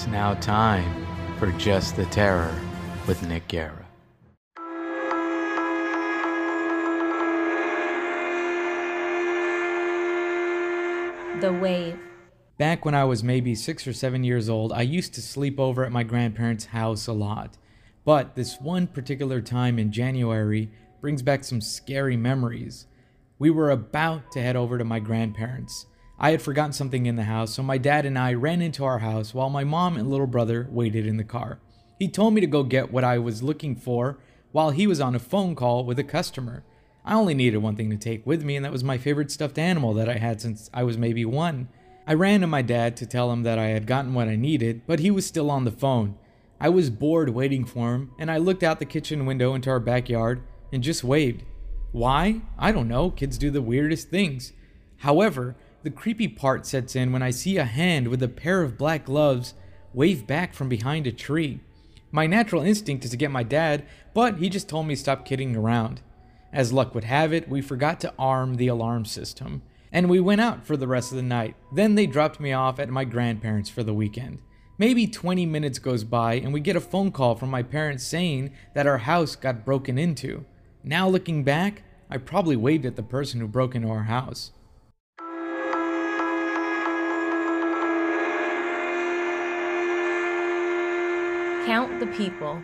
It's now time for Just the Terror with Nick Guerra. The Wave. Back when I was maybe six or seven years old, I used to sleep over at my grandparents' house a lot. But this one particular time in January brings back some scary memories. We were about to head over to my grandparents'. I had forgotten something in the house, so my dad and I ran into our house while my mom and little brother waited in the car. He told me to go get what I was looking for while he was on a phone call with a customer. I only needed one thing to take with me, and that was my favorite stuffed animal that I had since I was maybe one. I ran to my dad to tell him that I had gotten what I needed, but he was still on the phone. I was bored waiting for him, and I looked out the kitchen window into our backyard and just waved. Why? I don't know. Kids do the weirdest things. However, the creepy part sets in when I see a hand with a pair of black gloves wave back from behind a tree. My natural instinct is to get my dad, but he just told me to stop kidding around. As luck would have it, we forgot to arm the alarm system, and we went out for the rest of the night. Then they dropped me off at my grandparents for the weekend. Maybe 20 minutes goes by, and we get a phone call from my parents saying that our house got broken into. Now looking back, I probably waved at the person who broke into our house. The People.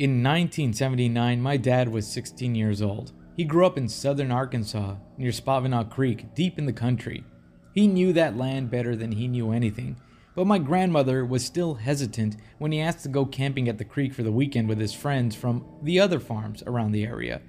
In 1979, my dad was 16 years old. He grew up in southern Arkansas, near Spavinaw Creek, deep in the country. He knew that land better than he knew anything, but my grandmother was still hesitant when he asked to go camping at the creek for the weekend with his friends from the other farms around the area.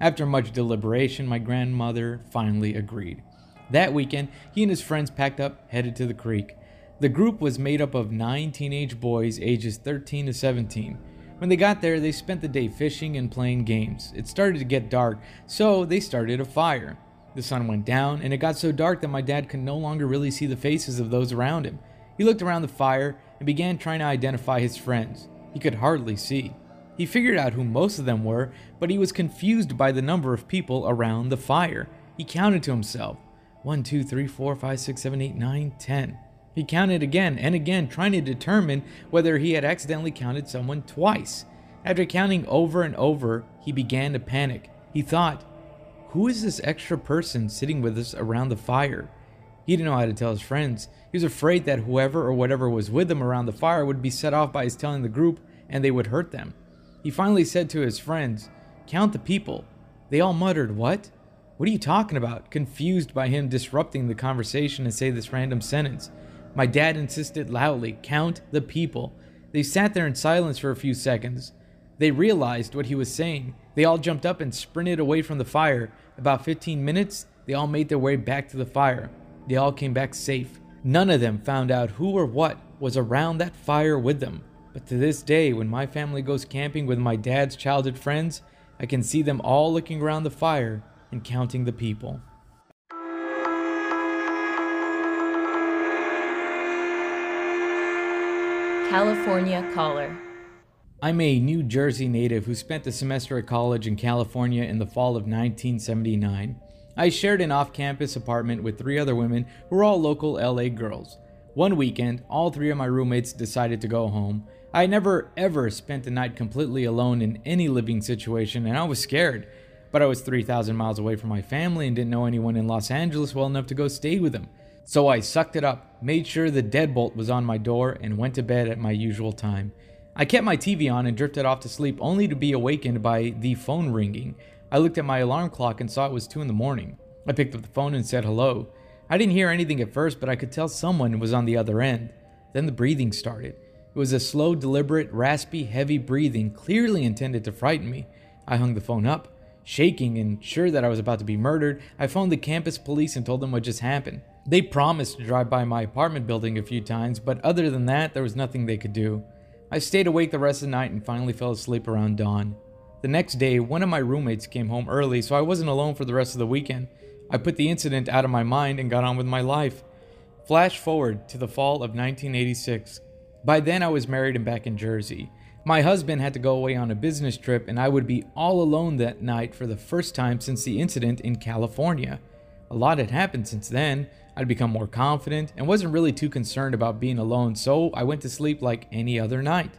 After much deliberation, my grandmother finally agreed. That weekend, he and his friends packed up, headed to the creek. The group was made up of nine teenage boys ages 13 to 17. When they got there, they spent the day fishing and playing games. It started to get dark, so they started a fire. The sun went down, and it got so dark that my dad could no longer really see the faces of those around him. He looked around the fire and began trying to identify his friends. He could hardly see. He figured out who most of them were, but he was confused by the number of people around the fire. He counted to himself 1, 2, 3, 4, 5, 6, 7, 8, 9, 10. He counted again and again, trying to determine whether he had accidentally counted someone twice. After counting over and over, he began to panic. He thought, Who is this extra person sitting with us around the fire? He didn't know how to tell his friends. He was afraid that whoever or whatever was with him around the fire would be set off by his telling the group and they would hurt them. He finally said to his friends, Count the people. They all muttered, What? What are you talking about? Confused by him disrupting the conversation and say this random sentence. My dad insisted loudly, Count the people. They sat there in silence for a few seconds. They realized what he was saying. They all jumped up and sprinted away from the fire. About 15 minutes, they all made their way back to the fire. They all came back safe. None of them found out who or what was around that fire with them. But to this day, when my family goes camping with my dad's childhood friends, I can see them all looking around the fire and counting the people. California Caller. I'm a New Jersey native who spent a semester at college in California in the fall of 1979. I shared an off campus apartment with three other women who were all local LA girls. One weekend, all three of my roommates decided to go home. I never ever spent a night completely alone in any living situation, and I was scared. But I was 3,000 miles away from my family and didn't know anyone in Los Angeles well enough to go stay with them. So I sucked it up, made sure the deadbolt was on my door, and went to bed at my usual time. I kept my TV on and drifted off to sleep only to be awakened by the phone ringing. I looked at my alarm clock and saw it was 2 in the morning. I picked up the phone and said hello. I didn't hear anything at first, but I could tell someone was on the other end. Then the breathing started. It was a slow, deliberate, raspy, heavy breathing, clearly intended to frighten me. I hung the phone up. Shaking and sure that I was about to be murdered, I phoned the campus police and told them what just happened. They promised to drive by my apartment building a few times, but other than that, there was nothing they could do. I stayed awake the rest of the night and finally fell asleep around dawn. The next day, one of my roommates came home early, so I wasn't alone for the rest of the weekend. I put the incident out of my mind and got on with my life. Flash forward to the fall of 1986. By then, I was married and back in Jersey. My husband had to go away on a business trip, and I would be all alone that night for the first time since the incident in California. A lot had happened since then. I'd become more confident and wasn't really too concerned about being alone, so I went to sleep like any other night.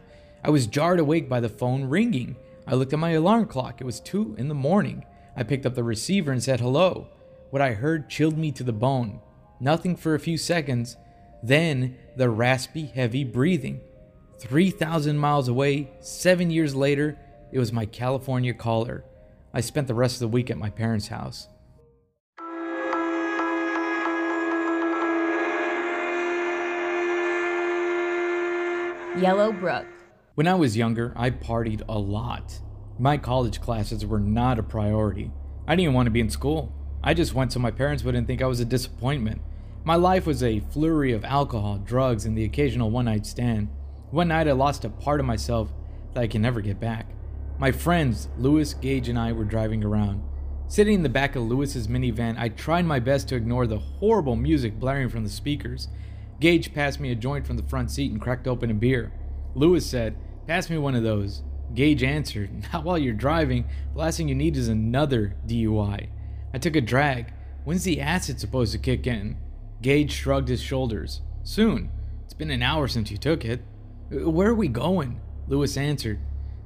I was jarred awake by the phone ringing. I looked at my alarm clock. It was 2 in the morning. I picked up the receiver and said hello. What I heard chilled me to the bone. Nothing for a few seconds. Then the raspy, heavy breathing. 3,000 miles away, seven years later, it was my California caller. I spent the rest of the week at my parents' house. Yellow Brook. When I was younger, I partied a lot. My college classes were not a priority. I didn't want to be in school. I just went so my parents wouldn't think I was a disappointment. My life was a flurry of alcohol, drugs, and the occasional one night stand. One night I lost a part of myself that I can never get back. My friends, Lewis, Gage, and I were driving around. Sitting in the back of Lewis's minivan, I tried my best to ignore the horrible music blaring from the speakers. Gage passed me a joint from the front seat and cracked open a beer. Lewis said, Pass me one of those. Gage answered, Not while you're driving. The last thing you need is another DUI. I took a drag. When's the acid supposed to kick in? Gage shrugged his shoulders. Soon. It's been an hour since you took it. Uh, where are we going? Lewis answered.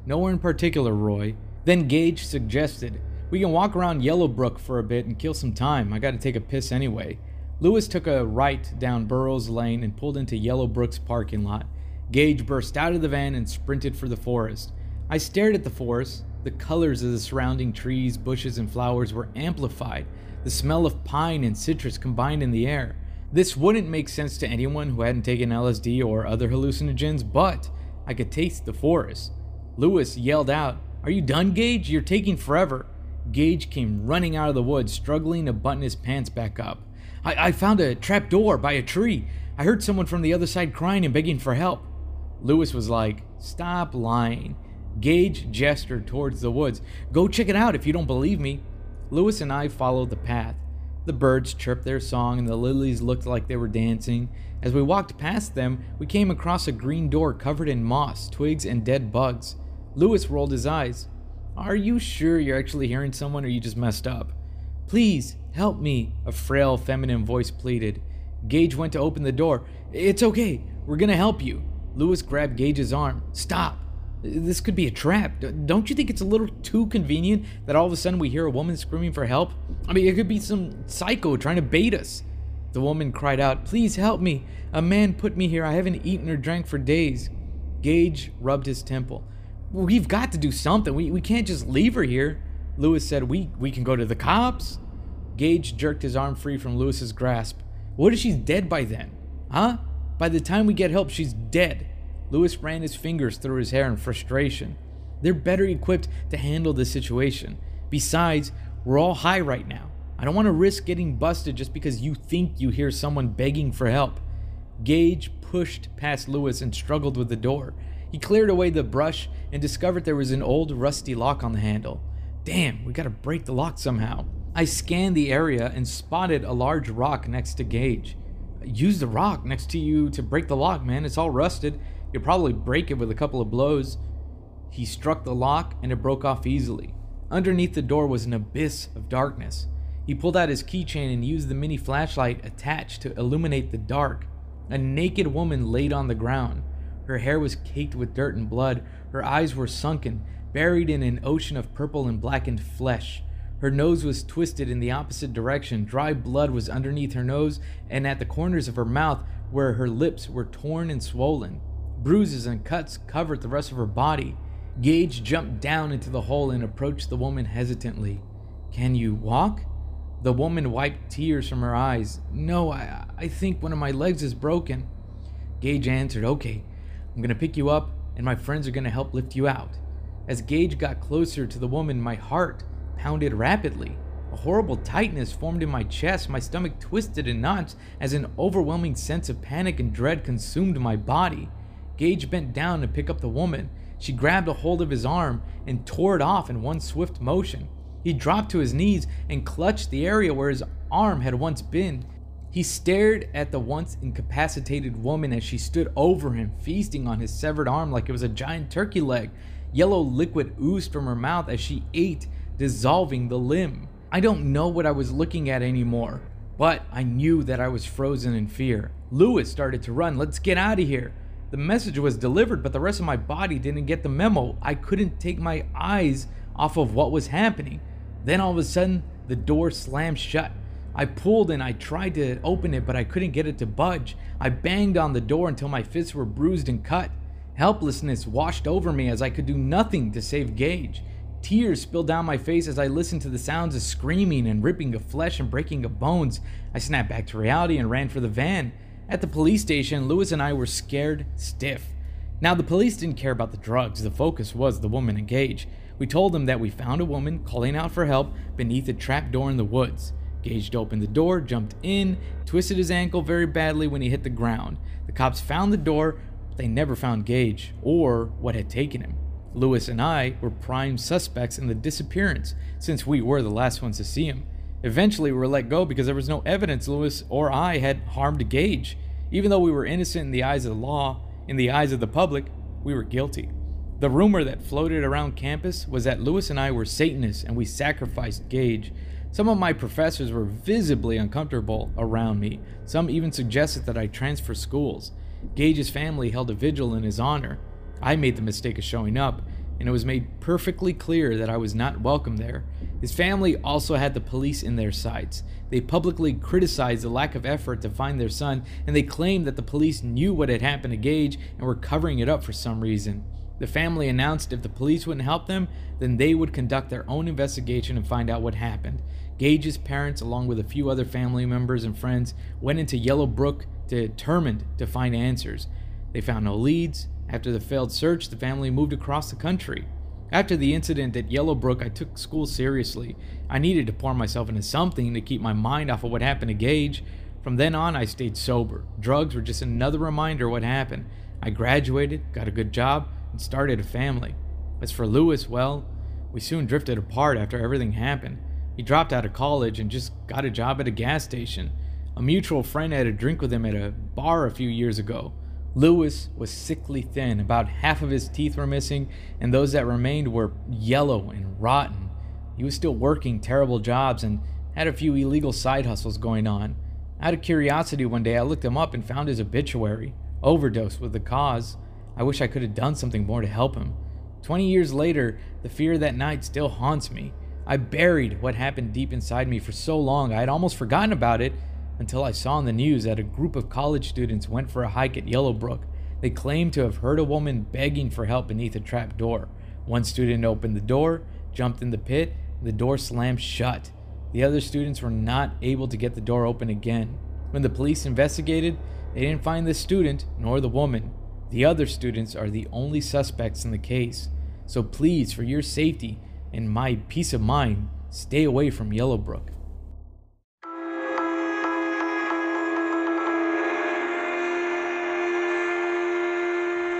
Nowhere in particular, Roy. Then Gage suggested, We can walk around Yellowbrook for a bit and kill some time. I gotta take a piss anyway. Lewis took a right down Burroughs Lane and pulled into Yellow Brook's parking lot. Gage burst out of the van and sprinted for the forest. I stared at the forest. The colors of the surrounding trees, bushes, and flowers were amplified. The smell of pine and citrus combined in the air. This wouldn't make sense to anyone who hadn't taken LSD or other hallucinogens, but I could taste the forest. Lewis yelled out, Are you done, Gage? You're taking forever. Gage came running out of the woods, struggling to button his pants back up. I, I found a trap door by a tree. I heard someone from the other side crying and begging for help. Lewis was like, Stop lying. Gage gestured towards the woods. Go check it out if you don't believe me. Lewis and I followed the path. The birds chirped their song and the lilies looked like they were dancing. As we walked past them, we came across a green door covered in moss, twigs, and dead bugs. Lewis rolled his eyes. Are you sure you're actually hearing someone or you just messed up? Please, help me, a frail feminine voice pleaded. Gage went to open the door. It's okay, we're gonna help you. Lewis grabbed Gage's arm. Stop. This could be a trap. Don't you think it's a little too convenient that all of a sudden we hear a woman screaming for help? I mean, it could be some psycho trying to bait us. The woman cried out, Please help me. A man put me here. I haven't eaten or drank for days. Gage rubbed his temple. We've got to do something. We, we can't just leave her here. Lewis said, we, we can go to the cops. Gage jerked his arm free from Lewis's grasp. What if she's dead by then? Huh? By the time we get help, she's dead. Lewis ran his fingers through his hair in frustration. They're better equipped to handle this situation. Besides, we're all high right now. I don't want to risk getting busted just because you think you hear someone begging for help. Gage pushed past Lewis and struggled with the door. He cleared away the brush and discovered there was an old rusty lock on the handle. Damn, we gotta break the lock somehow. I scanned the area and spotted a large rock next to Gage. Use the rock next to you to break the lock, man. It's all rusted. You'll probably break it with a couple of blows. He struck the lock and it broke off easily. Underneath the door was an abyss of darkness. He pulled out his keychain and used the mini flashlight attached to illuminate the dark. A naked woman laid on the ground. Her hair was caked with dirt and blood. Her eyes were sunken, buried in an ocean of purple and blackened flesh. Her nose was twisted in the opposite direction. Dry blood was underneath her nose and at the corners of her mouth, where her lips were torn and swollen. Bruises and cuts covered the rest of her body. Gage jumped down into the hole and approached the woman hesitantly. Can you walk? The woman wiped tears from her eyes. No, I, I think one of my legs is broken. Gage answered, Okay, I'm gonna pick you up, and my friends are gonna help lift you out. As Gage got closer to the woman, my heart pounded rapidly. A horrible tightness formed in my chest, my stomach twisted in knots as an overwhelming sense of panic and dread consumed my body. Gage bent down to pick up the woman. She grabbed a hold of his arm and tore it off in one swift motion. He dropped to his knees and clutched the area where his arm had once been. He stared at the once incapacitated woman as she stood over him, feasting on his severed arm like it was a giant turkey leg. Yellow liquid oozed from her mouth as she ate, dissolving the limb. I don't know what I was looking at anymore, but I knew that I was frozen in fear. Lewis started to run. Let's get out of here. The message was delivered, but the rest of my body didn't get the memo. I couldn't take my eyes off of what was happening. Then all of a sudden, the door slammed shut. I pulled and I tried to open it, but I couldn't get it to budge. I banged on the door until my fists were bruised and cut. Helplessness washed over me as I could do nothing to save Gage. Tears spilled down my face as I listened to the sounds of screaming and ripping of flesh and breaking of bones. I snapped back to reality and ran for the van. At the police station, Lewis and I were scared stiff. Now, the police didn't care about the drugs, the focus was the woman and Gage. We told them that we found a woman calling out for help beneath a trap door in the woods. Gage opened the door, jumped in, twisted his ankle very badly when he hit the ground. The cops found the door, but they never found Gage or what had taken him. Lewis and I were prime suspects in the disappearance, since we were the last ones to see him. Eventually, we were let go because there was no evidence Lewis or I had harmed Gage. Even though we were innocent in the eyes of the law, in the eyes of the public, we were guilty. The rumor that floated around campus was that Lewis and I were Satanists and we sacrificed Gage. Some of my professors were visibly uncomfortable around me. Some even suggested that I transfer schools. Gage's family held a vigil in his honor. I made the mistake of showing up, and it was made perfectly clear that I was not welcome there. His family also had the police in their sights. They publicly criticized the lack of effort to find their son, and they claimed that the police knew what had happened to Gage and were covering it up for some reason. The family announced if the police wouldn't help them, then they would conduct their own investigation and find out what happened. Gage's parents, along with a few other family members and friends, went into Yellow Brook determined to find answers. They found no leads, after the failed search, the family moved across the country. After the incident at Yellowbrook, I took school seriously. I needed to pour myself into something to keep my mind off of what happened to Gage. From then on, I stayed sober. Drugs were just another reminder of what happened. I graduated, got a good job, and started a family. As for Lewis, well, we soon drifted apart after everything happened. He dropped out of college and just got a job at a gas station. A mutual friend had a drink with him at a bar a few years ago. Lewis was sickly thin, about half of his teeth were missing, and those that remained were yellow and rotten. He was still working terrible jobs and had a few illegal side hustles going on. Out of curiosity, one day I looked him up and found his obituary. Overdose was the cause. I wish I could have done something more to help him. Twenty years later, the fear of that night still haunts me. I buried what happened deep inside me for so long I had almost forgotten about it until I saw on the news that a group of college students went for a hike at Yellowbrook. They claimed to have heard a woman begging for help beneath a trap door. One student opened the door, jumped in the pit, the door slammed shut. The other students were not able to get the door open again. When the police investigated, they didn't find the student nor the woman. The other students are the only suspects in the case. So please, for your safety and my peace of mind, stay away from Yellowbrook.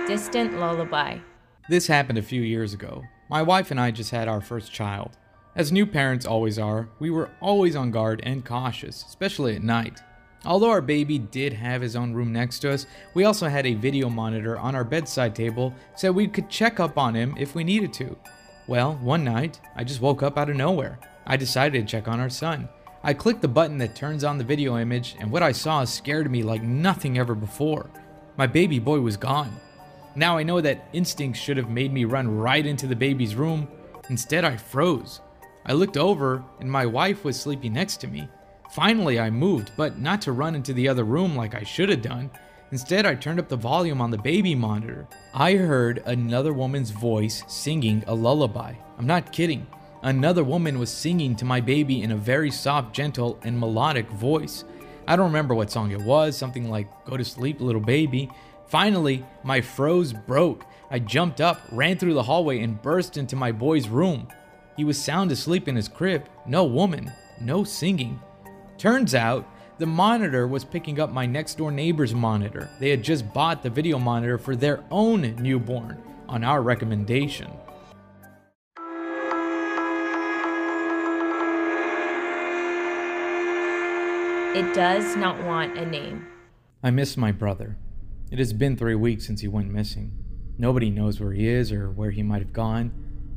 Distant Lullaby. This happened a few years ago. My wife and I just had our first child. As new parents always are, we were always on guard and cautious, especially at night. Although our baby did have his own room next to us, we also had a video monitor on our bedside table so we could check up on him if we needed to. Well, one night, I just woke up out of nowhere. I decided to check on our son. I clicked the button that turns on the video image, and what I saw scared me like nothing ever before. My baby boy was gone. Now I know that instinct should have made me run right into the baby's room. Instead, I froze. I looked over, and my wife was sleeping next to me. Finally, I moved, but not to run into the other room like I should have done. Instead, I turned up the volume on the baby monitor. I heard another woman's voice singing a lullaby. I'm not kidding. Another woman was singing to my baby in a very soft, gentle, and melodic voice. I don't remember what song it was, something like Go to Sleep, Little Baby, Finally, my froze broke. I jumped up, ran through the hallway, and burst into my boy's room. He was sound asleep in his crib. No woman, no singing. Turns out, the monitor was picking up my next door neighbor's monitor. They had just bought the video monitor for their own newborn on our recommendation. It does not want a name. I miss my brother. It has been three weeks since he went missing. Nobody knows where he is or where he might have gone.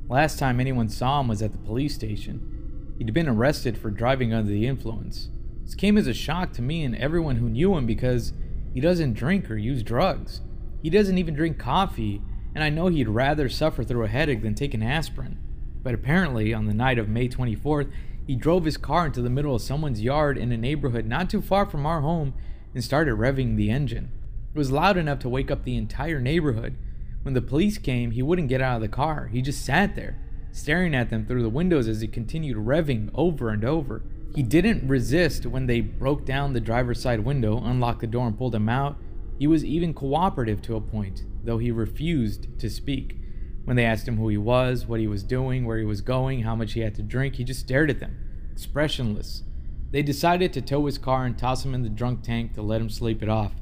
Last time anyone saw him was at the police station. He'd been arrested for driving under the influence. This came as a shock to me and everyone who knew him because he doesn't drink or use drugs. He doesn't even drink coffee, and I know he'd rather suffer through a headache than take an aspirin. But apparently, on the night of May 24th, he drove his car into the middle of someone's yard in a neighborhood not too far from our home and started revving the engine. It was loud enough to wake up the entire neighborhood. When the police came, he wouldn't get out of the car. He just sat there, staring at them through the windows as he continued revving over and over. He didn't resist when they broke down the driver's side window, unlocked the door, and pulled him out. He was even cooperative to a point, though he refused to speak. When they asked him who he was, what he was doing, where he was going, how much he had to drink, he just stared at them, expressionless. They decided to tow his car and toss him in the drunk tank to let him sleep it off.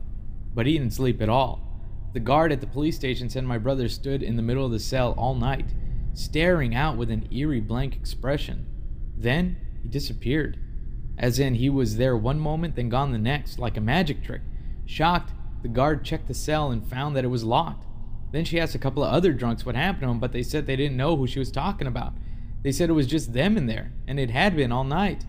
But he didn't sleep at all. The guard at the police station said my brother stood in the middle of the cell all night, staring out with an eerie blank expression. Then he disappeared. As in, he was there one moment, then gone the next, like a magic trick. Shocked, the guard checked the cell and found that it was locked. Then she asked a couple of other drunks what happened to him, but they said they didn't know who she was talking about. They said it was just them in there, and it had been all night.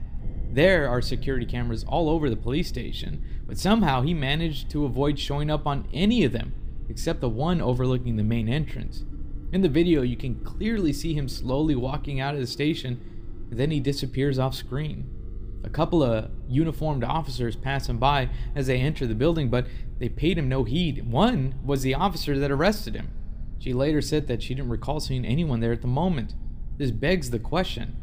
There are security cameras all over the police station, but somehow he managed to avoid showing up on any of them, except the one overlooking the main entrance. In the video, you can clearly see him slowly walking out of the station, and then he disappears off screen. A couple of uniformed officers pass him by as they enter the building, but they paid him no heed. One was the officer that arrested him. She later said that she didn't recall seeing anyone there at the moment. This begs the question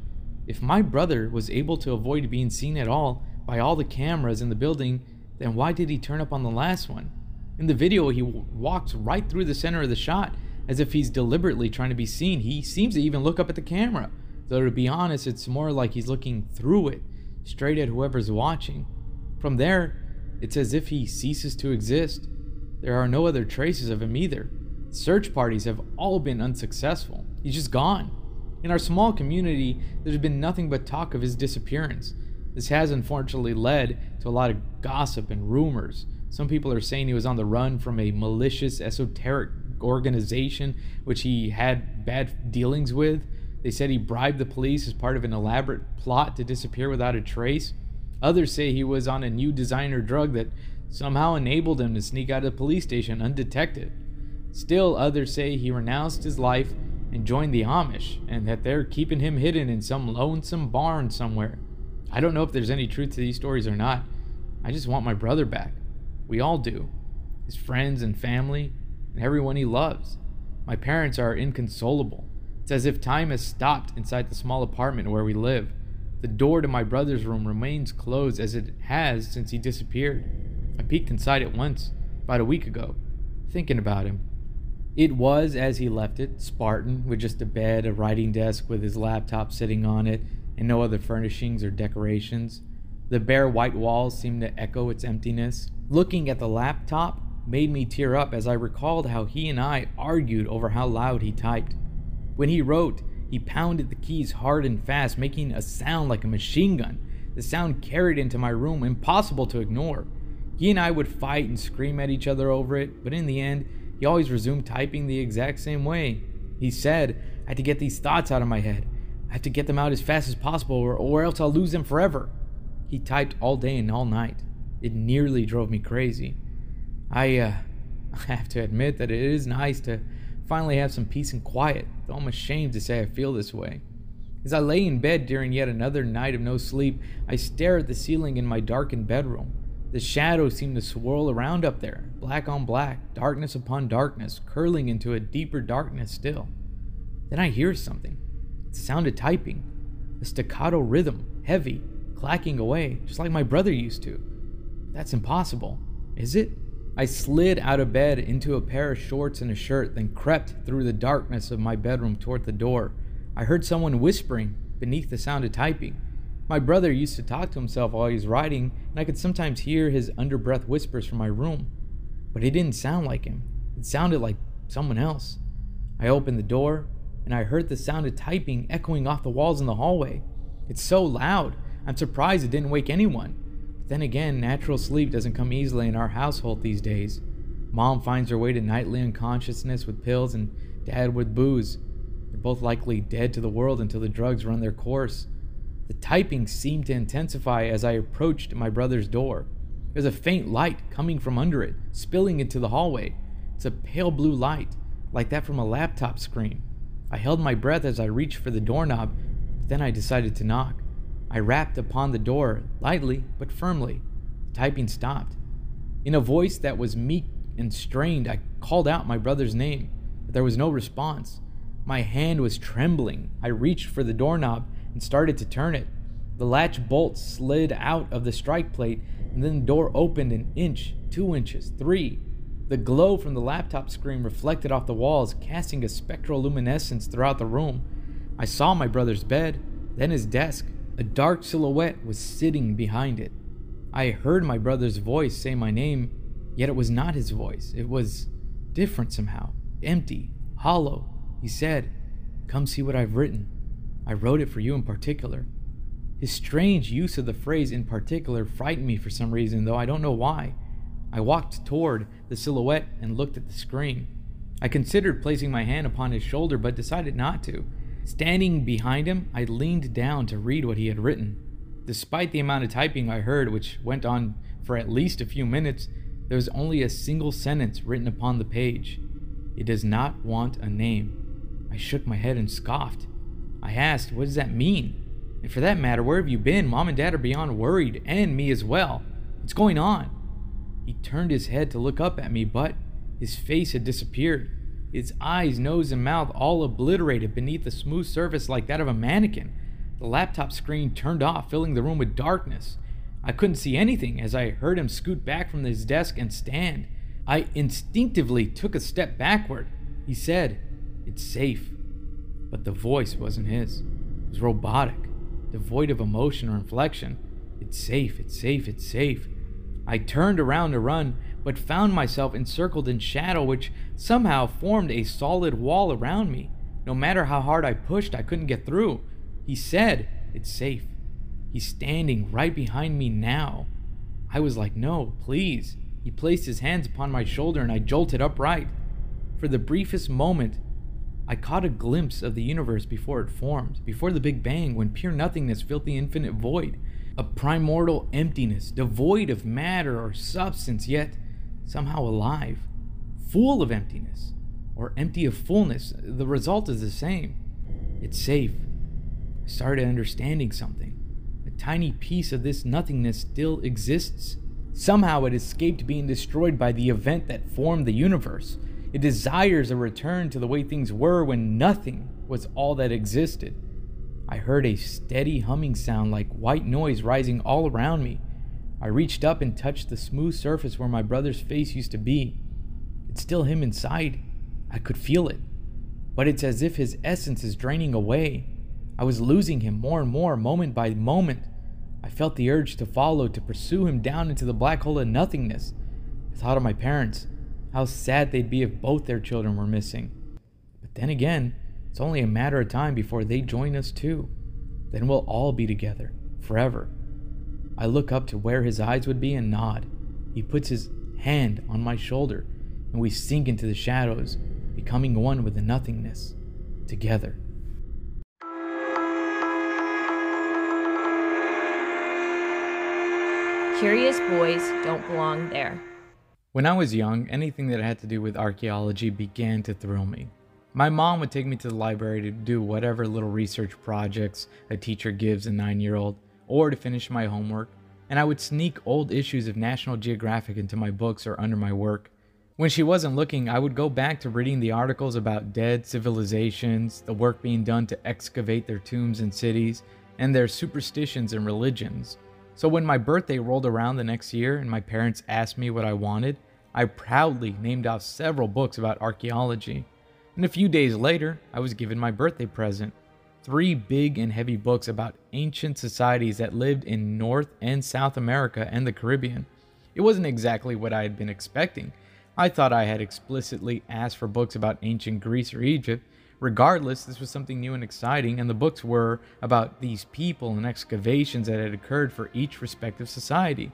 if my brother was able to avoid being seen at all by all the cameras in the building, then why did he turn up on the last one? In the video, he walks right through the center of the shot as if he's deliberately trying to be seen. He seems to even look up at the camera, though to be honest, it's more like he's looking through it, straight at whoever's watching. From there, it's as if he ceases to exist. There are no other traces of him either. Search parties have all been unsuccessful. He's just gone. In our small community, there's been nothing but talk of his disappearance. This has unfortunately led to a lot of gossip and rumors. Some people are saying he was on the run from a malicious, esoteric organization which he had bad dealings with. They said he bribed the police as part of an elaborate plot to disappear without a trace. Others say he was on a new designer drug that somehow enabled him to sneak out of the police station undetected. Still, others say he renounced his life and joined the Amish, and that they're keeping him hidden in some lonesome barn somewhere. I don't know if there's any truth to these stories or not. I just want my brother back. We all do. His friends and family, and everyone he loves. My parents are inconsolable. It's as if time has stopped inside the small apartment where we live. The door to my brother's room remains closed as it has since he disappeared. I peeked inside it once, about a week ago, thinking about him. It was, as he left it, Spartan, with just a bed, a writing desk with his laptop sitting on it, and no other furnishings or decorations. The bare white walls seemed to echo its emptiness. Looking at the laptop made me tear up as I recalled how he and I argued over how loud he typed. When he wrote, he pounded the keys hard and fast, making a sound like a machine gun. The sound carried into my room, impossible to ignore. He and I would fight and scream at each other over it, but in the end, he always resumed typing the exact same way. He said, I had to get these thoughts out of my head. I have to get them out as fast as possible, or, or else I'll lose them forever. He typed all day and all night. It nearly drove me crazy. I, uh, I have to admit that it is nice to finally have some peace and quiet, though I'm ashamed to say I feel this way. As I lay in bed during yet another night of no sleep, I stare at the ceiling in my darkened bedroom. The shadows seemed to swirl around up there, black on black, darkness upon darkness, curling into a deeper darkness still. Then I hear something. It sounded typing, a staccato rhythm, heavy, clacking away, just like my brother used to. That's impossible, is it? I slid out of bed into a pair of shorts and a shirt, then crept through the darkness of my bedroom toward the door. I heard someone whispering beneath the sound of typing. My brother used to talk to himself while he was writing, and I could sometimes hear his underbreath whispers from my room. But it didn't sound like him, it sounded like someone else. I opened the door, and I heard the sound of typing echoing off the walls in the hallway. It's so loud, I'm surprised it didn't wake anyone. But then again, natural sleep doesn't come easily in our household these days. Mom finds her way to nightly unconsciousness with pills, and Dad with booze. They're both likely dead to the world until the drugs run their course. The typing seemed to intensify as I approached my brother's door. There's a faint light coming from under it, spilling into the hallway. It's a pale blue light, like that from a laptop screen. I held my breath as I reached for the doorknob, but then I decided to knock. I rapped upon the door, lightly but firmly. The typing stopped. In a voice that was meek and strained, I called out my brother's name, but there was no response. My hand was trembling. I reached for the doorknob and started to turn it. The latch bolt slid out of the strike plate, and then the door opened an inch, two inches, three. The glow from the laptop screen reflected off the walls, casting a spectral luminescence throughout the room. I saw my brother's bed, then his desk. A dark silhouette was sitting behind it. I heard my brother's voice say my name, yet it was not his voice. It was different somehow, empty, hollow. He said, Come see what I've written. I wrote it for you in particular. His strange use of the phrase in particular frightened me for some reason, though I don't know why. I walked toward the silhouette and looked at the screen. I considered placing my hand upon his shoulder, but decided not to. Standing behind him, I leaned down to read what he had written. Despite the amount of typing I heard, which went on for at least a few minutes, there was only a single sentence written upon the page. It does not want a name. I shook my head and scoffed. I asked, What does that mean? And for that matter, where have you been? Mom and Dad are beyond worried, and me as well. What's going on? He turned his head to look up at me, but his face had disappeared. His eyes, nose, and mouth all obliterated beneath a smooth surface like that of a mannequin. The laptop screen turned off, filling the room with darkness. I couldn't see anything as I heard him scoot back from his desk and stand. I instinctively took a step backward. He said, It's safe. But the voice wasn't his. It was robotic, devoid of emotion or inflection. It's safe, it's safe, it's safe. I turned around to run, but found myself encircled in shadow, which somehow formed a solid wall around me. No matter how hard I pushed, I couldn't get through. He said, It's safe. He's standing right behind me now. I was like, No, please. He placed his hands upon my shoulder and I jolted upright. For the briefest moment, I caught a glimpse of the universe before it formed, before the Big Bang, when pure nothingness filled the infinite void. A primordial emptiness, devoid of matter or substance, yet somehow alive. Full of emptiness, or empty of fullness. The result is the same. It's safe. I started understanding something. A tiny piece of this nothingness still exists. Somehow it escaped being destroyed by the event that formed the universe. It desires a return to the way things were when nothing was all that existed. I heard a steady humming sound like white noise rising all around me. I reached up and touched the smooth surface where my brother's face used to be. It's still him inside. I could feel it. But it's as if his essence is draining away. I was losing him more and more, moment by moment. I felt the urge to follow, to pursue him down into the black hole of nothingness. I thought of my parents. How sad they'd be if both their children were missing. But then again, it's only a matter of time before they join us too. Then we'll all be together, forever. I look up to where his eyes would be and nod. He puts his hand on my shoulder, and we sink into the shadows, becoming one with the nothingness, together. Curious boys don't belong there. When I was young, anything that had to do with archaeology began to thrill me. My mom would take me to the library to do whatever little research projects a teacher gives a nine year old, or to finish my homework, and I would sneak old issues of National Geographic into my books or under my work. When she wasn't looking, I would go back to reading the articles about dead civilizations, the work being done to excavate their tombs and cities, and their superstitions and religions. So when my birthday rolled around the next year and my parents asked me what I wanted, I proudly named off several books about archaeology. And a few days later, I was given my birthday present three big and heavy books about ancient societies that lived in North and South America and the Caribbean. It wasn't exactly what I had been expecting. I thought I had explicitly asked for books about ancient Greece or Egypt, Regardless, this was something new and exciting, and the books were about these people and excavations that had occurred for each respective society.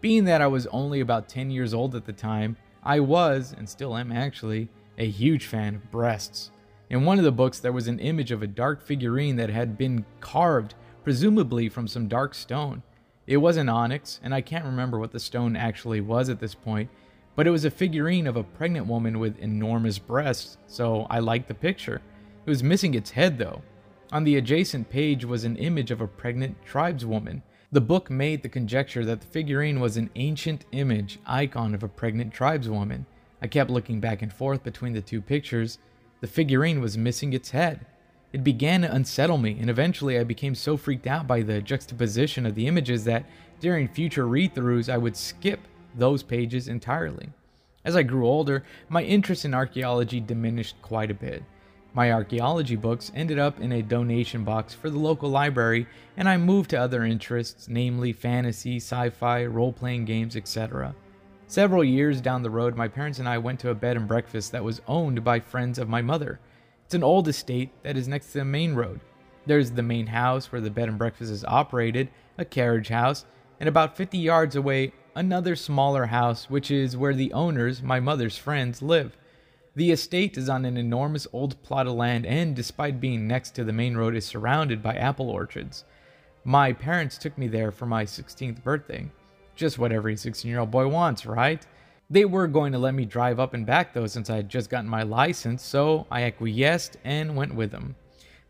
Being that I was only about 10 years old at the time, I was, and still am actually, a huge fan of breasts. In one of the books, there was an image of a dark figurine that had been carved presumably from some dark stone. It was an onyx, and I can't remember what the stone actually was at this point, but it was a figurine of a pregnant woman with enormous breasts, so I liked the picture. It was missing its head though. On the adjacent page was an image of a pregnant tribeswoman. The book made the conjecture that the figurine was an ancient image icon of a pregnant tribeswoman. I kept looking back and forth between the two pictures. The figurine was missing its head. It began to unsettle me, and eventually I became so freaked out by the juxtaposition of the images that during future read throughs I would skip those pages entirely. As I grew older, my interest in archaeology diminished quite a bit. My archaeology books ended up in a donation box for the local library, and I moved to other interests, namely fantasy, sci fi, role playing games, etc. Several years down the road, my parents and I went to a bed and breakfast that was owned by friends of my mother. It's an old estate that is next to the main road. There's the main house where the bed and breakfast is operated, a carriage house, and about 50 yards away, another smaller house, which is where the owners, my mother's friends, live. The estate is on an enormous old plot of land and, despite being next to the main road, is surrounded by apple orchards. My parents took me there for my 16th birthday. Just what every 16 year old boy wants, right? They were going to let me drive up and back though, since I had just gotten my license, so I acquiesced and went with them.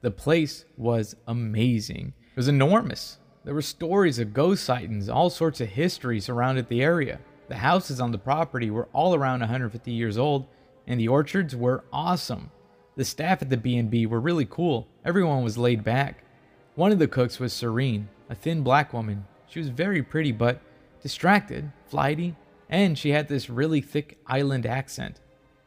The place was amazing. It was enormous. There were stories of ghost sightings, all sorts of history surrounded the area. The houses on the property were all around 150 years old, and the orchards were awesome. The staff at the B&B were really cool. Everyone was laid back. One of the cooks was Serene, a thin black woman. She was very pretty but distracted, flighty, and she had this really thick island accent.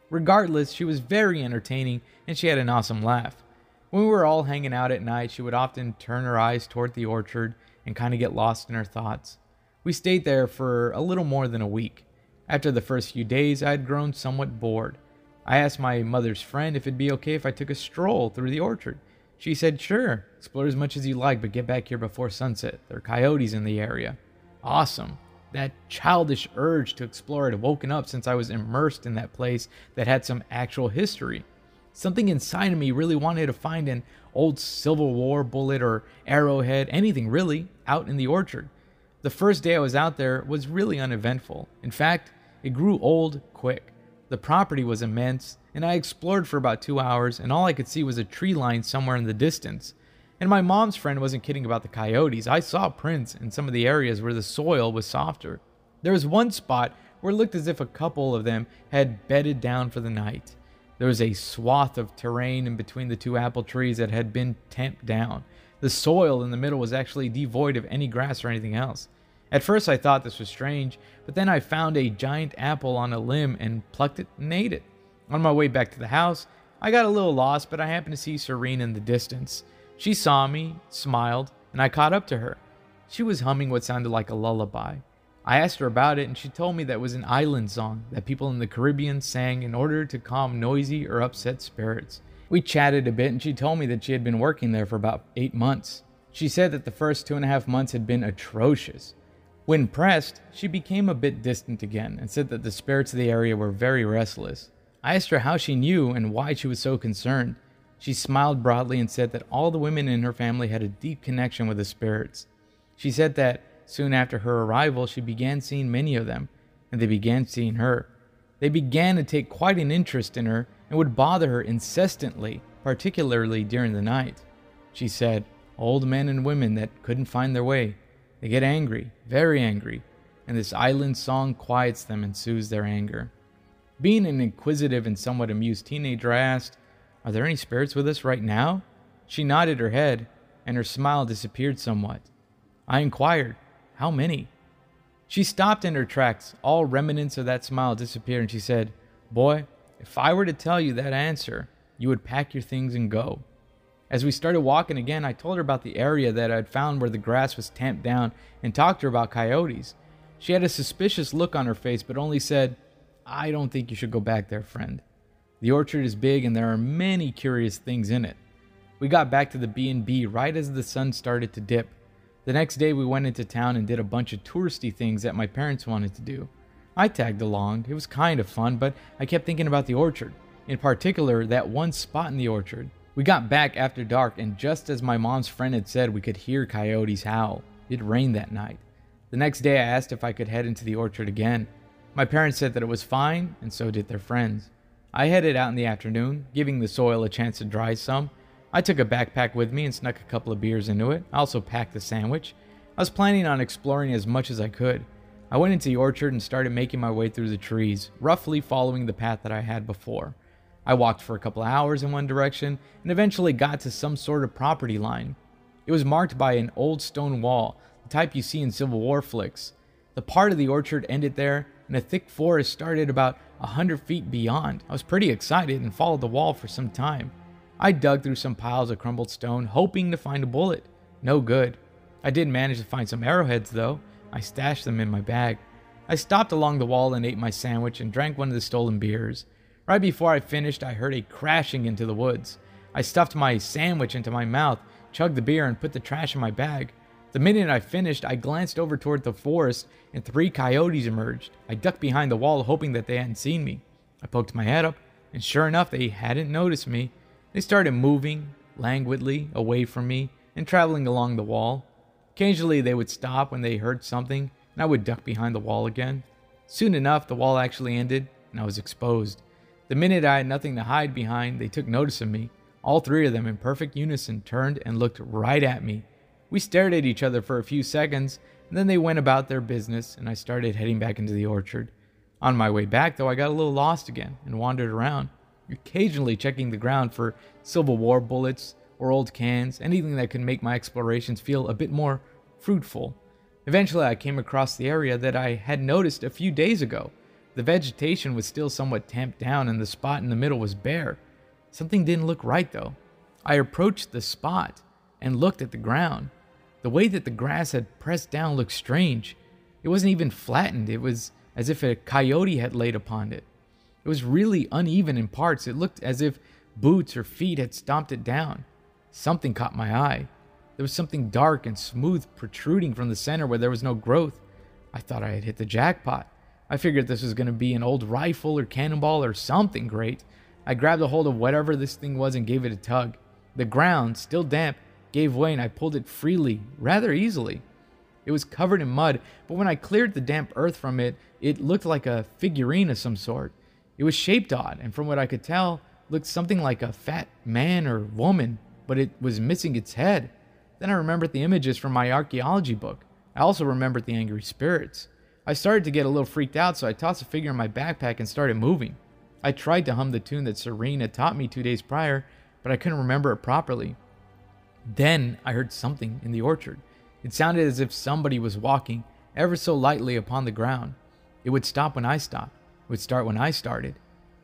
Regardless, she was very entertaining and she had an awesome laugh. When we were all hanging out at night, she would often turn her eyes toward the orchard and kind of get lost in her thoughts. We stayed there for a little more than a week. After the first few days, I had grown somewhat bored. I asked my mother's friend if it'd be okay if I took a stroll through the orchard. She said, Sure, explore as much as you like, but get back here before sunset. There are coyotes in the area. Awesome. That childish urge to explore had woken up since I was immersed in that place that had some actual history. Something inside of me really wanted to find an old Civil War bullet or arrowhead, anything really, out in the orchard. The first day I was out there was really uneventful. In fact, it grew old quick. The property was immense, and I explored for about two hours, and all I could see was a tree line somewhere in the distance. And my mom's friend wasn't kidding about the coyotes. I saw prints in some of the areas where the soil was softer. There was one spot where it looked as if a couple of them had bedded down for the night. There was a swath of terrain in between the two apple trees that had been tamped down. The soil in the middle was actually devoid of any grass or anything else. At first, I thought this was strange, but then I found a giant apple on a limb and plucked it and ate it. On my way back to the house, I got a little lost, but I happened to see Serene in the distance. She saw me, smiled, and I caught up to her. She was humming what sounded like a lullaby. I asked her about it, and she told me that was an island song that people in the Caribbean sang in order to calm noisy or upset spirits. We chatted a bit, and she told me that she had been working there for about eight months. She said that the first two and a half months had been atrocious. When pressed, she became a bit distant again and said that the spirits of the area were very restless. I asked her how she knew and why she was so concerned. She smiled broadly and said that all the women in her family had a deep connection with the spirits. She said that soon after her arrival, she began seeing many of them, and they began seeing her. They began to take quite an interest in her and would bother her incessantly, particularly during the night. She said, Old men and women that couldn't find their way. They get angry, very angry, and this island song quiets them and soothes their anger. Being an inquisitive and somewhat amused teenager, I asked, are there any spirits with us right now? She nodded her head, and her smile disappeared somewhat. I inquired, How many? She stopped in her tracks. All remnants of that smile disappeared, and she said, Boy, if I were to tell you that answer, you would pack your things and go. As we started walking again, I told her about the area that I'd found where the grass was tamped down and talked to her about coyotes. She had a suspicious look on her face, but only said, I don't think you should go back there, friend. The orchard is big and there are many curious things in it. We got back to the B&B right as the sun started to dip. The next day we went into town and did a bunch of touristy things that my parents wanted to do. I tagged along. It was kind of fun, but I kept thinking about the orchard. In particular, that one spot in the orchard. We got back after dark, and just as my mom's friend had said, we could hear coyotes howl. It rained that night. The next day, I asked if I could head into the orchard again. My parents said that it was fine, and so did their friends. I headed out in the afternoon, giving the soil a chance to dry some. I took a backpack with me and snuck a couple of beers into it. I also packed a sandwich. I was planning on exploring as much as I could. I went into the orchard and started making my way through the trees, roughly following the path that I had before. I walked for a couple hours in one direction and eventually got to some sort of property line. It was marked by an old stone wall, the type you see in Civil War flicks. The part of the orchard ended there, and a thick forest started about a hundred feet beyond. I was pretty excited and followed the wall for some time. I dug through some piles of crumbled stone, hoping to find a bullet. No good. I did manage to find some arrowheads, though, I stashed them in my bag. I stopped along the wall and ate my sandwich and drank one of the stolen beers. Right before I finished, I heard a crashing into the woods. I stuffed my sandwich into my mouth, chugged the beer, and put the trash in my bag. The minute I finished, I glanced over toward the forest and three coyotes emerged. I ducked behind the wall, hoping that they hadn't seen me. I poked my head up, and sure enough, they hadn't noticed me. They started moving languidly away from me and traveling along the wall. Occasionally, they would stop when they heard something, and I would duck behind the wall again. Soon enough, the wall actually ended, and I was exposed. The minute I had nothing to hide behind, they took notice of me. All three of them, in perfect unison, turned and looked right at me. We stared at each other for a few seconds, and then they went about their business, and I started heading back into the orchard. On my way back, though, I got a little lost again and wandered around, occasionally checking the ground for Civil War bullets, or old cans, anything that could make my explorations feel a bit more fruitful. Eventually, I came across the area that I had noticed a few days ago. The vegetation was still somewhat tamped down, and the spot in the middle was bare. Something didn't look right, though. I approached the spot and looked at the ground. The way that the grass had pressed down looked strange. It wasn't even flattened, it was as if a coyote had laid upon it. It was really uneven in parts. It looked as if boots or feet had stomped it down. Something caught my eye. There was something dark and smooth protruding from the center where there was no growth. I thought I had hit the jackpot. I figured this was going to be an old rifle or cannonball or something great. I grabbed a hold of whatever this thing was and gave it a tug. The ground, still damp, gave way and I pulled it freely, rather easily. It was covered in mud, but when I cleared the damp earth from it, it looked like a figurine of some sort. It was shaped odd, and from what I could tell, looked something like a fat man or woman but it was missing its head. Then I remembered the images from my archaeology book. I also remembered the angry spirits. I started to get a little freaked out, so I tossed a figure in my backpack and started moving. I tried to hum the tune that Serene had taught me two days prior, but I couldn't remember it properly. Then I heard something in the orchard. It sounded as if somebody was walking ever so lightly upon the ground. It would stop when I stopped. It would start when I started.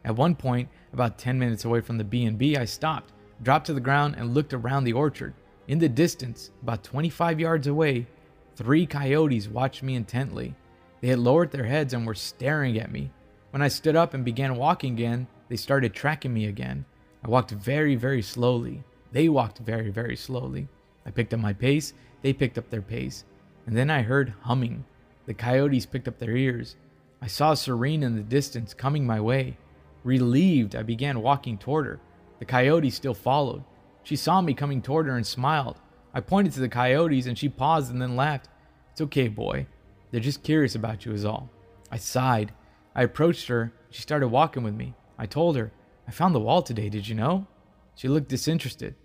At one point, about 10 minutes away from the B&B, I stopped dropped to the ground, and looked around the orchard. In the distance, about 25 yards away, three coyotes watched me intently. They had lowered their heads and were staring at me. When I stood up and began walking again, they started tracking me again. I walked very, very slowly. They walked very, very slowly. I picked up my pace, they picked up their pace. And then I heard humming. The coyotes picked up their ears. I saw Serene in the distance coming my way. Relieved, I began walking toward her. The coyote still followed. She saw me coming toward her and smiled. I pointed to the coyotes and she paused and then laughed. It's okay, boy. They're just curious about you, is all. I sighed. I approached her. She started walking with me. I told her, I found the wall today, did you know? She looked disinterested.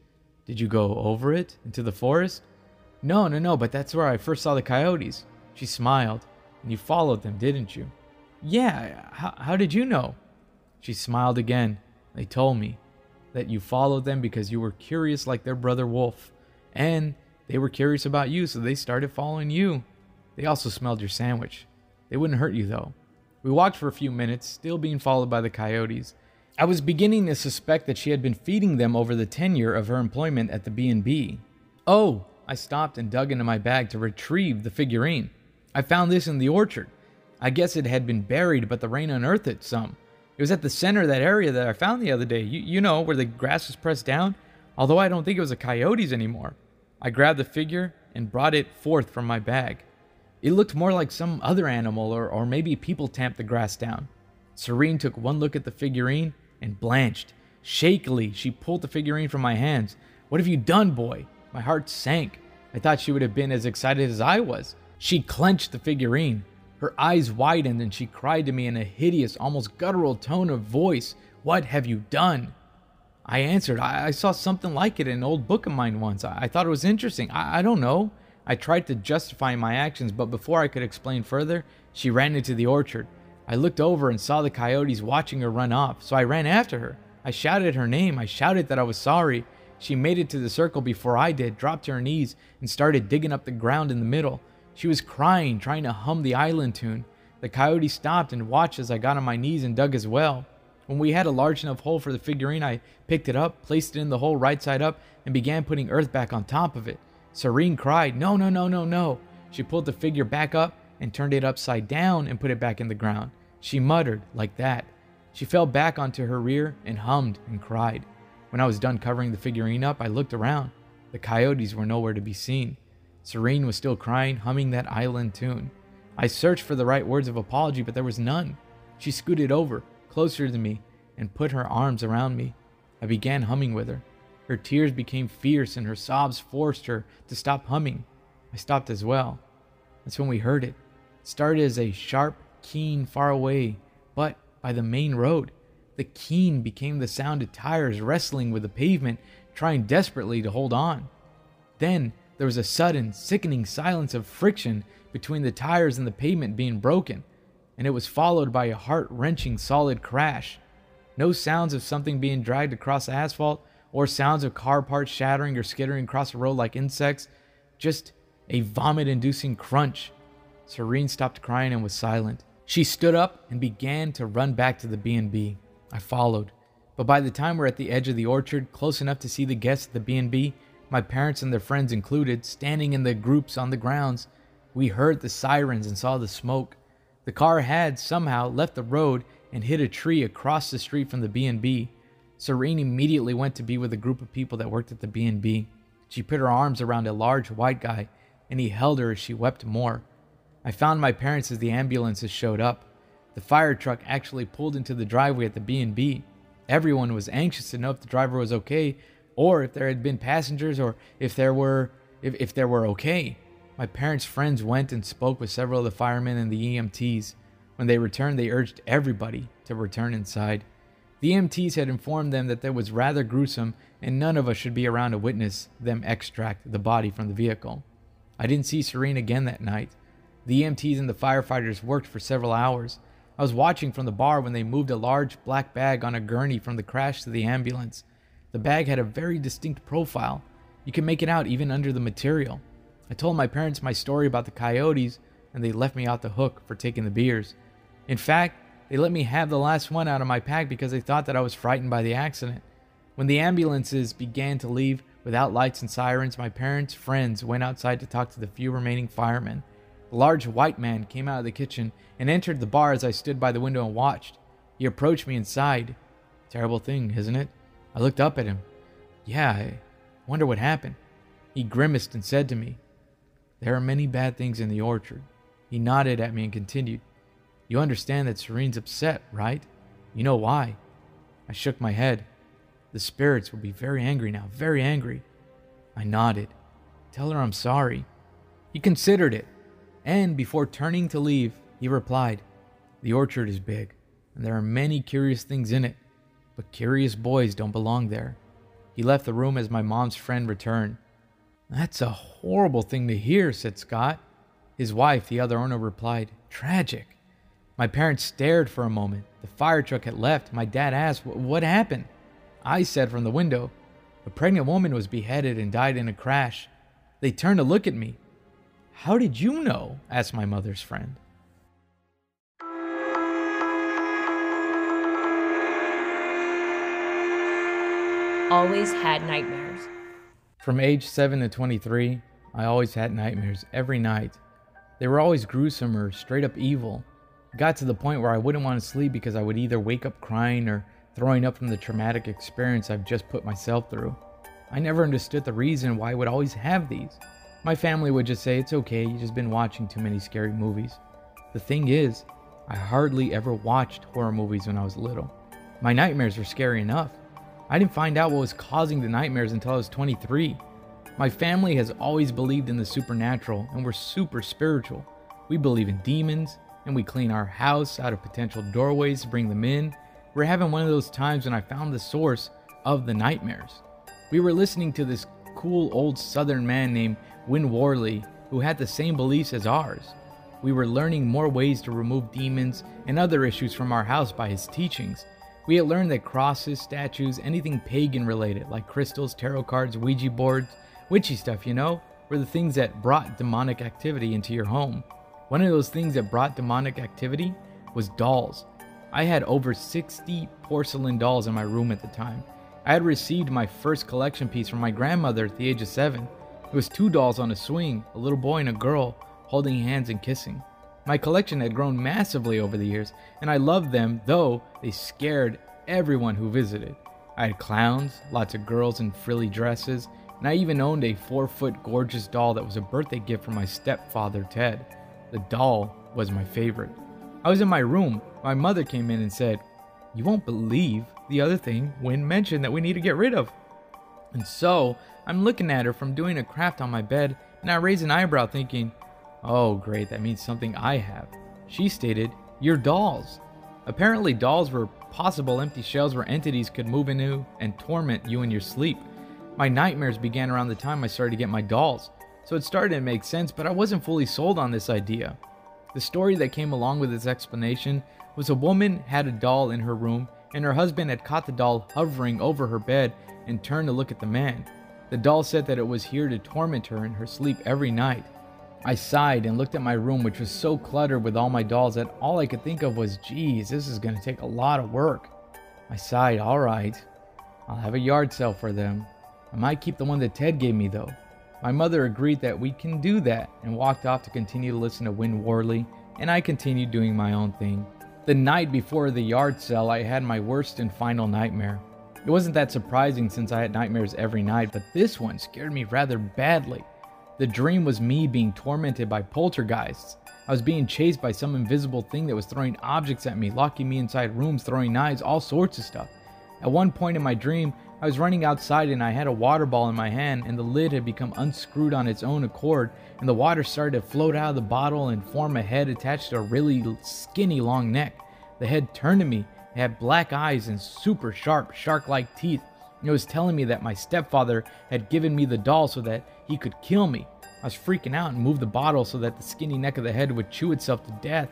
Did you go over it? Into the forest? No, no, no, but that's where I first saw the coyotes. She smiled. And you followed them, didn't you? Yeah, how, how did you know? She smiled again. They told me that you followed them because you were curious like their brother Wolf. And they were curious about you, so they started following you. They also smelled your sandwich. They wouldn't hurt you though. We walked for a few minutes, still being followed by the coyotes. I was beginning to suspect that she had been feeding them over the tenure of her employment at the B&B. Oh, I stopped and dug into my bag to retrieve the figurine. I found this in the orchard. I guess it had been buried, but the rain unearthed it some. It was at the center of that area that I found the other day. You, you know, where the grass was pressed down. Although I don't think it was a coyote's anymore. I grabbed the figure and brought it forth from my bag. It looked more like some other animal, or, or maybe people tamped the grass down. Serene took one look at the figurine and blanched. Shakily, she pulled the figurine from my hands. What have you done, boy? My heart sank. I thought she would have been as excited as I was. She clenched the figurine. Her eyes widened and she cried to me in a hideous, almost guttural tone of voice, What have you done? I answered, I, I saw something like it in an old book of mine once. I, I thought it was interesting. I, I don't know. I tried to justify my actions, but before I could explain further, she ran into the orchard. I looked over and saw the coyotes watching her run off, so I ran after her. I shouted her name. I shouted that I was sorry. She made it to the circle before I did, dropped to her knees, and started digging up the ground in the middle. She was crying, trying to hum the island tune. The coyote stopped and watched as I got on my knees and dug as well. When we had a large enough hole for the figurine, I picked it up, placed it in the hole right side up, and began putting earth back on top of it. Serene cried, No, no, no, no, no. She pulled the figure back up and turned it upside down and put it back in the ground. She muttered, like that. She fell back onto her rear and hummed and cried. When I was done covering the figurine up, I looked around. The coyotes were nowhere to be seen. Serene was still crying, humming that island tune. I searched for the right words of apology, but there was none. She scooted over, closer to me, and put her arms around me. I began humming with her. Her tears became fierce, and her sobs forced her to stop humming. I stopped as well. That's when we heard it. It started as a sharp, keen, far away, but by the main road. The keen became the sound of tires wrestling with the pavement, trying desperately to hold on. Then there was a sudden, sickening silence of friction between the tires and the pavement being broken, and it was followed by a heart wrenching solid crash. No sounds of something being dragged across asphalt, or sounds of car parts shattering or skittering across the road like insects, just a vomit inducing crunch. Serene stopped crying and was silent. She stood up and began to run back to the B&B. I followed. But by the time we're at the edge of the orchard, close enough to see the guests at the B&B, my parents and their friends included, standing in the groups on the grounds, we heard the sirens and saw the smoke. The car had somehow left the road and hit a tree across the street from the B&B. Serene immediately went to be with a group of people that worked at the B&B. She put her arms around a large white guy, and he held her as she wept more. I found my parents as the ambulances showed up. The fire truck actually pulled into the driveway at the B&B. Everyone was anxious to know if the driver was okay or if there had been passengers or if there were if, if there were okay. My parents' friends went and spoke with several of the firemen and the EMTs. When they returned, they urged everybody to return inside. The EMTs had informed them that it was rather gruesome and none of us should be around to witness them extract the body from the vehicle. I didn't see Serene again that night. The EMTs and the firefighters worked for several hours. I was watching from the bar when they moved a large black bag on a gurney from the crash to the ambulance. The bag had a very distinct profile. You could make it out even under the material. I told my parents my story about the coyotes, and they left me out the hook for taking the beers. In fact, they let me have the last one out of my pack because they thought that I was frightened by the accident. When the ambulances began to leave without lights and sirens, my parents' friends went outside to talk to the few remaining firemen. A large white man came out of the kitchen and entered the bar as I stood by the window and watched. He approached me and sighed. Terrible thing, isn't it? I looked up at him. Yeah, I wonder what happened. He grimaced and said to me, There are many bad things in the orchard. He nodded at me and continued, You understand that Serene's upset, right? You know why. I shook my head. The spirits will be very angry now, very angry. I nodded. Tell her I'm sorry. He considered it. And before turning to leave, he replied, The orchard is big, and there are many curious things in it, but curious boys don't belong there. He left the room as my mom's friend returned. That's a horrible thing to hear, said Scott. His wife, the other owner, replied, Tragic. My parents stared for a moment. The fire truck had left. My dad asked, What happened? I said from the window, A pregnant woman was beheaded and died in a crash. They turned to look at me. How did you know? asked my mother's friend. Always had nightmares. From age 7 to 23, I always had nightmares every night. They were always gruesome or straight up evil. Got to the point where I wouldn't want to sleep because I would either wake up crying or throwing up from the traumatic experience I've just put myself through. I never understood the reason why I would always have these. My family would just say, It's okay, you've just been watching too many scary movies. The thing is, I hardly ever watched horror movies when I was little. My nightmares were scary enough. I didn't find out what was causing the nightmares until I was 23. My family has always believed in the supernatural and we're super spiritual. We believe in demons and we clean our house out of potential doorways to bring them in. We're having one of those times when I found the source of the nightmares. We were listening to this cool old southern man named Win Worley who had the same beliefs as ours. We were learning more ways to remove demons and other issues from our house by his teachings. We had learned that crosses, statues, anything pagan related, like crystals, tarot cards, Ouija boards, witchy stuff, you know, were the things that brought demonic activity into your home. One of those things that brought demonic activity was dolls. I had over 60 porcelain dolls in my room at the time. I had received my first collection piece from my grandmother at the age of seven. It was two dolls on a swing, a little boy and a girl, holding hands and kissing. My collection had grown massively over the years, and I loved them, though they scared everyone who visited. I had clowns, lots of girls in frilly dresses, and I even owned a four foot gorgeous doll that was a birthday gift from my stepfather, Ted. The doll was my favorite. I was in my room. My mother came in and said, You won't believe the other thing Win mentioned that we need to get rid of. And so I'm looking at her from doing a craft on my bed, and I raise an eyebrow thinking, oh, great, that means something I have. She stated, Your dolls. Apparently, dolls were possible empty shells where entities could move into and torment you in your sleep. My nightmares began around the time I started to get my dolls, so it started to make sense, but I wasn't fully sold on this idea. The story that came along with this explanation was a woman had a doll in her room, and her husband had caught the doll hovering over her bed and turned to look at the man. The doll said that it was here to torment her in her sleep every night. I sighed and looked at my room, which was so cluttered with all my dolls that all I could think of was, geez, this is going to take a lot of work. I sighed, all right, I'll have a yard sale for them. I might keep the one that Ted gave me though. My mother agreed that we can do that and walked off to continue to listen to Win Worley, and I continued doing my own thing. The night before the yard sale, I had my worst and final nightmare. It wasn't that surprising since I had nightmares every night, but this one scared me rather badly. The dream was me being tormented by poltergeists. I was being chased by some invisible thing that was throwing objects at me, locking me inside rooms, throwing knives, all sorts of stuff. At one point in my dream, I was running outside and I had a water ball in my hand, and the lid had become unscrewed on its own accord, and the water started to float out of the bottle and form a head attached to a really skinny long neck. The head turned to me it had black eyes and super sharp, shark like teeth. It was telling me that my stepfather had given me the doll so that he could kill me. I was freaking out and moved the bottle so that the skinny neck of the head would chew itself to death.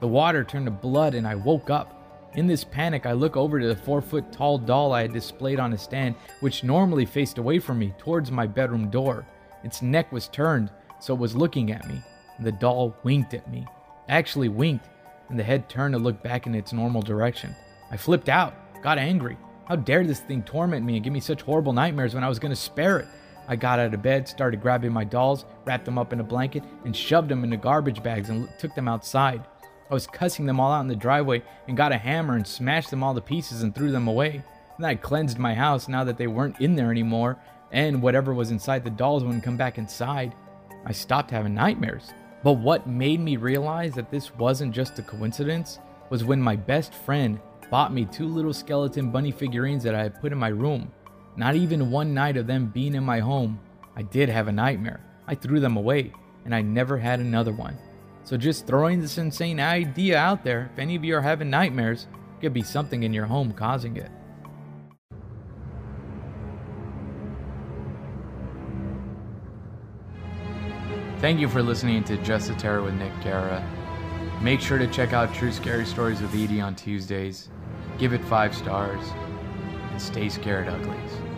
The water turned to blood and I woke up. In this panic, I look over to the four foot tall doll I had displayed on a stand, which normally faced away from me towards my bedroom door. Its neck was turned, so it was looking at me. The doll winked at me. Actually winked, and the head turned to look back in its normal direction. I flipped out, got angry. How dare this thing torment me and give me such horrible nightmares when I was going to spare it? I got out of bed, started grabbing my dolls, wrapped them up in a blanket, and shoved them into garbage bags and took them outside. I was cussing them all out in the driveway and got a hammer and smashed them all to pieces and threw them away. Then I cleansed my house now that they weren't in there anymore, and whatever was inside the dolls wouldn't come back inside. I stopped having nightmares. But what made me realize that this wasn't just a coincidence was when my best friend bought me two little skeleton bunny figurines that I had put in my room. Not even one night of them being in my home, I did have a nightmare. I threw them away, and I never had another one. So just throwing this insane idea out there, if any of you are having nightmares, could be something in your home causing it. Thank you for listening to Just the Terror with Nick Guerra. Make sure to check out True Scary Stories with Edie on Tuesdays. Give it five stars and stay scared, uglies.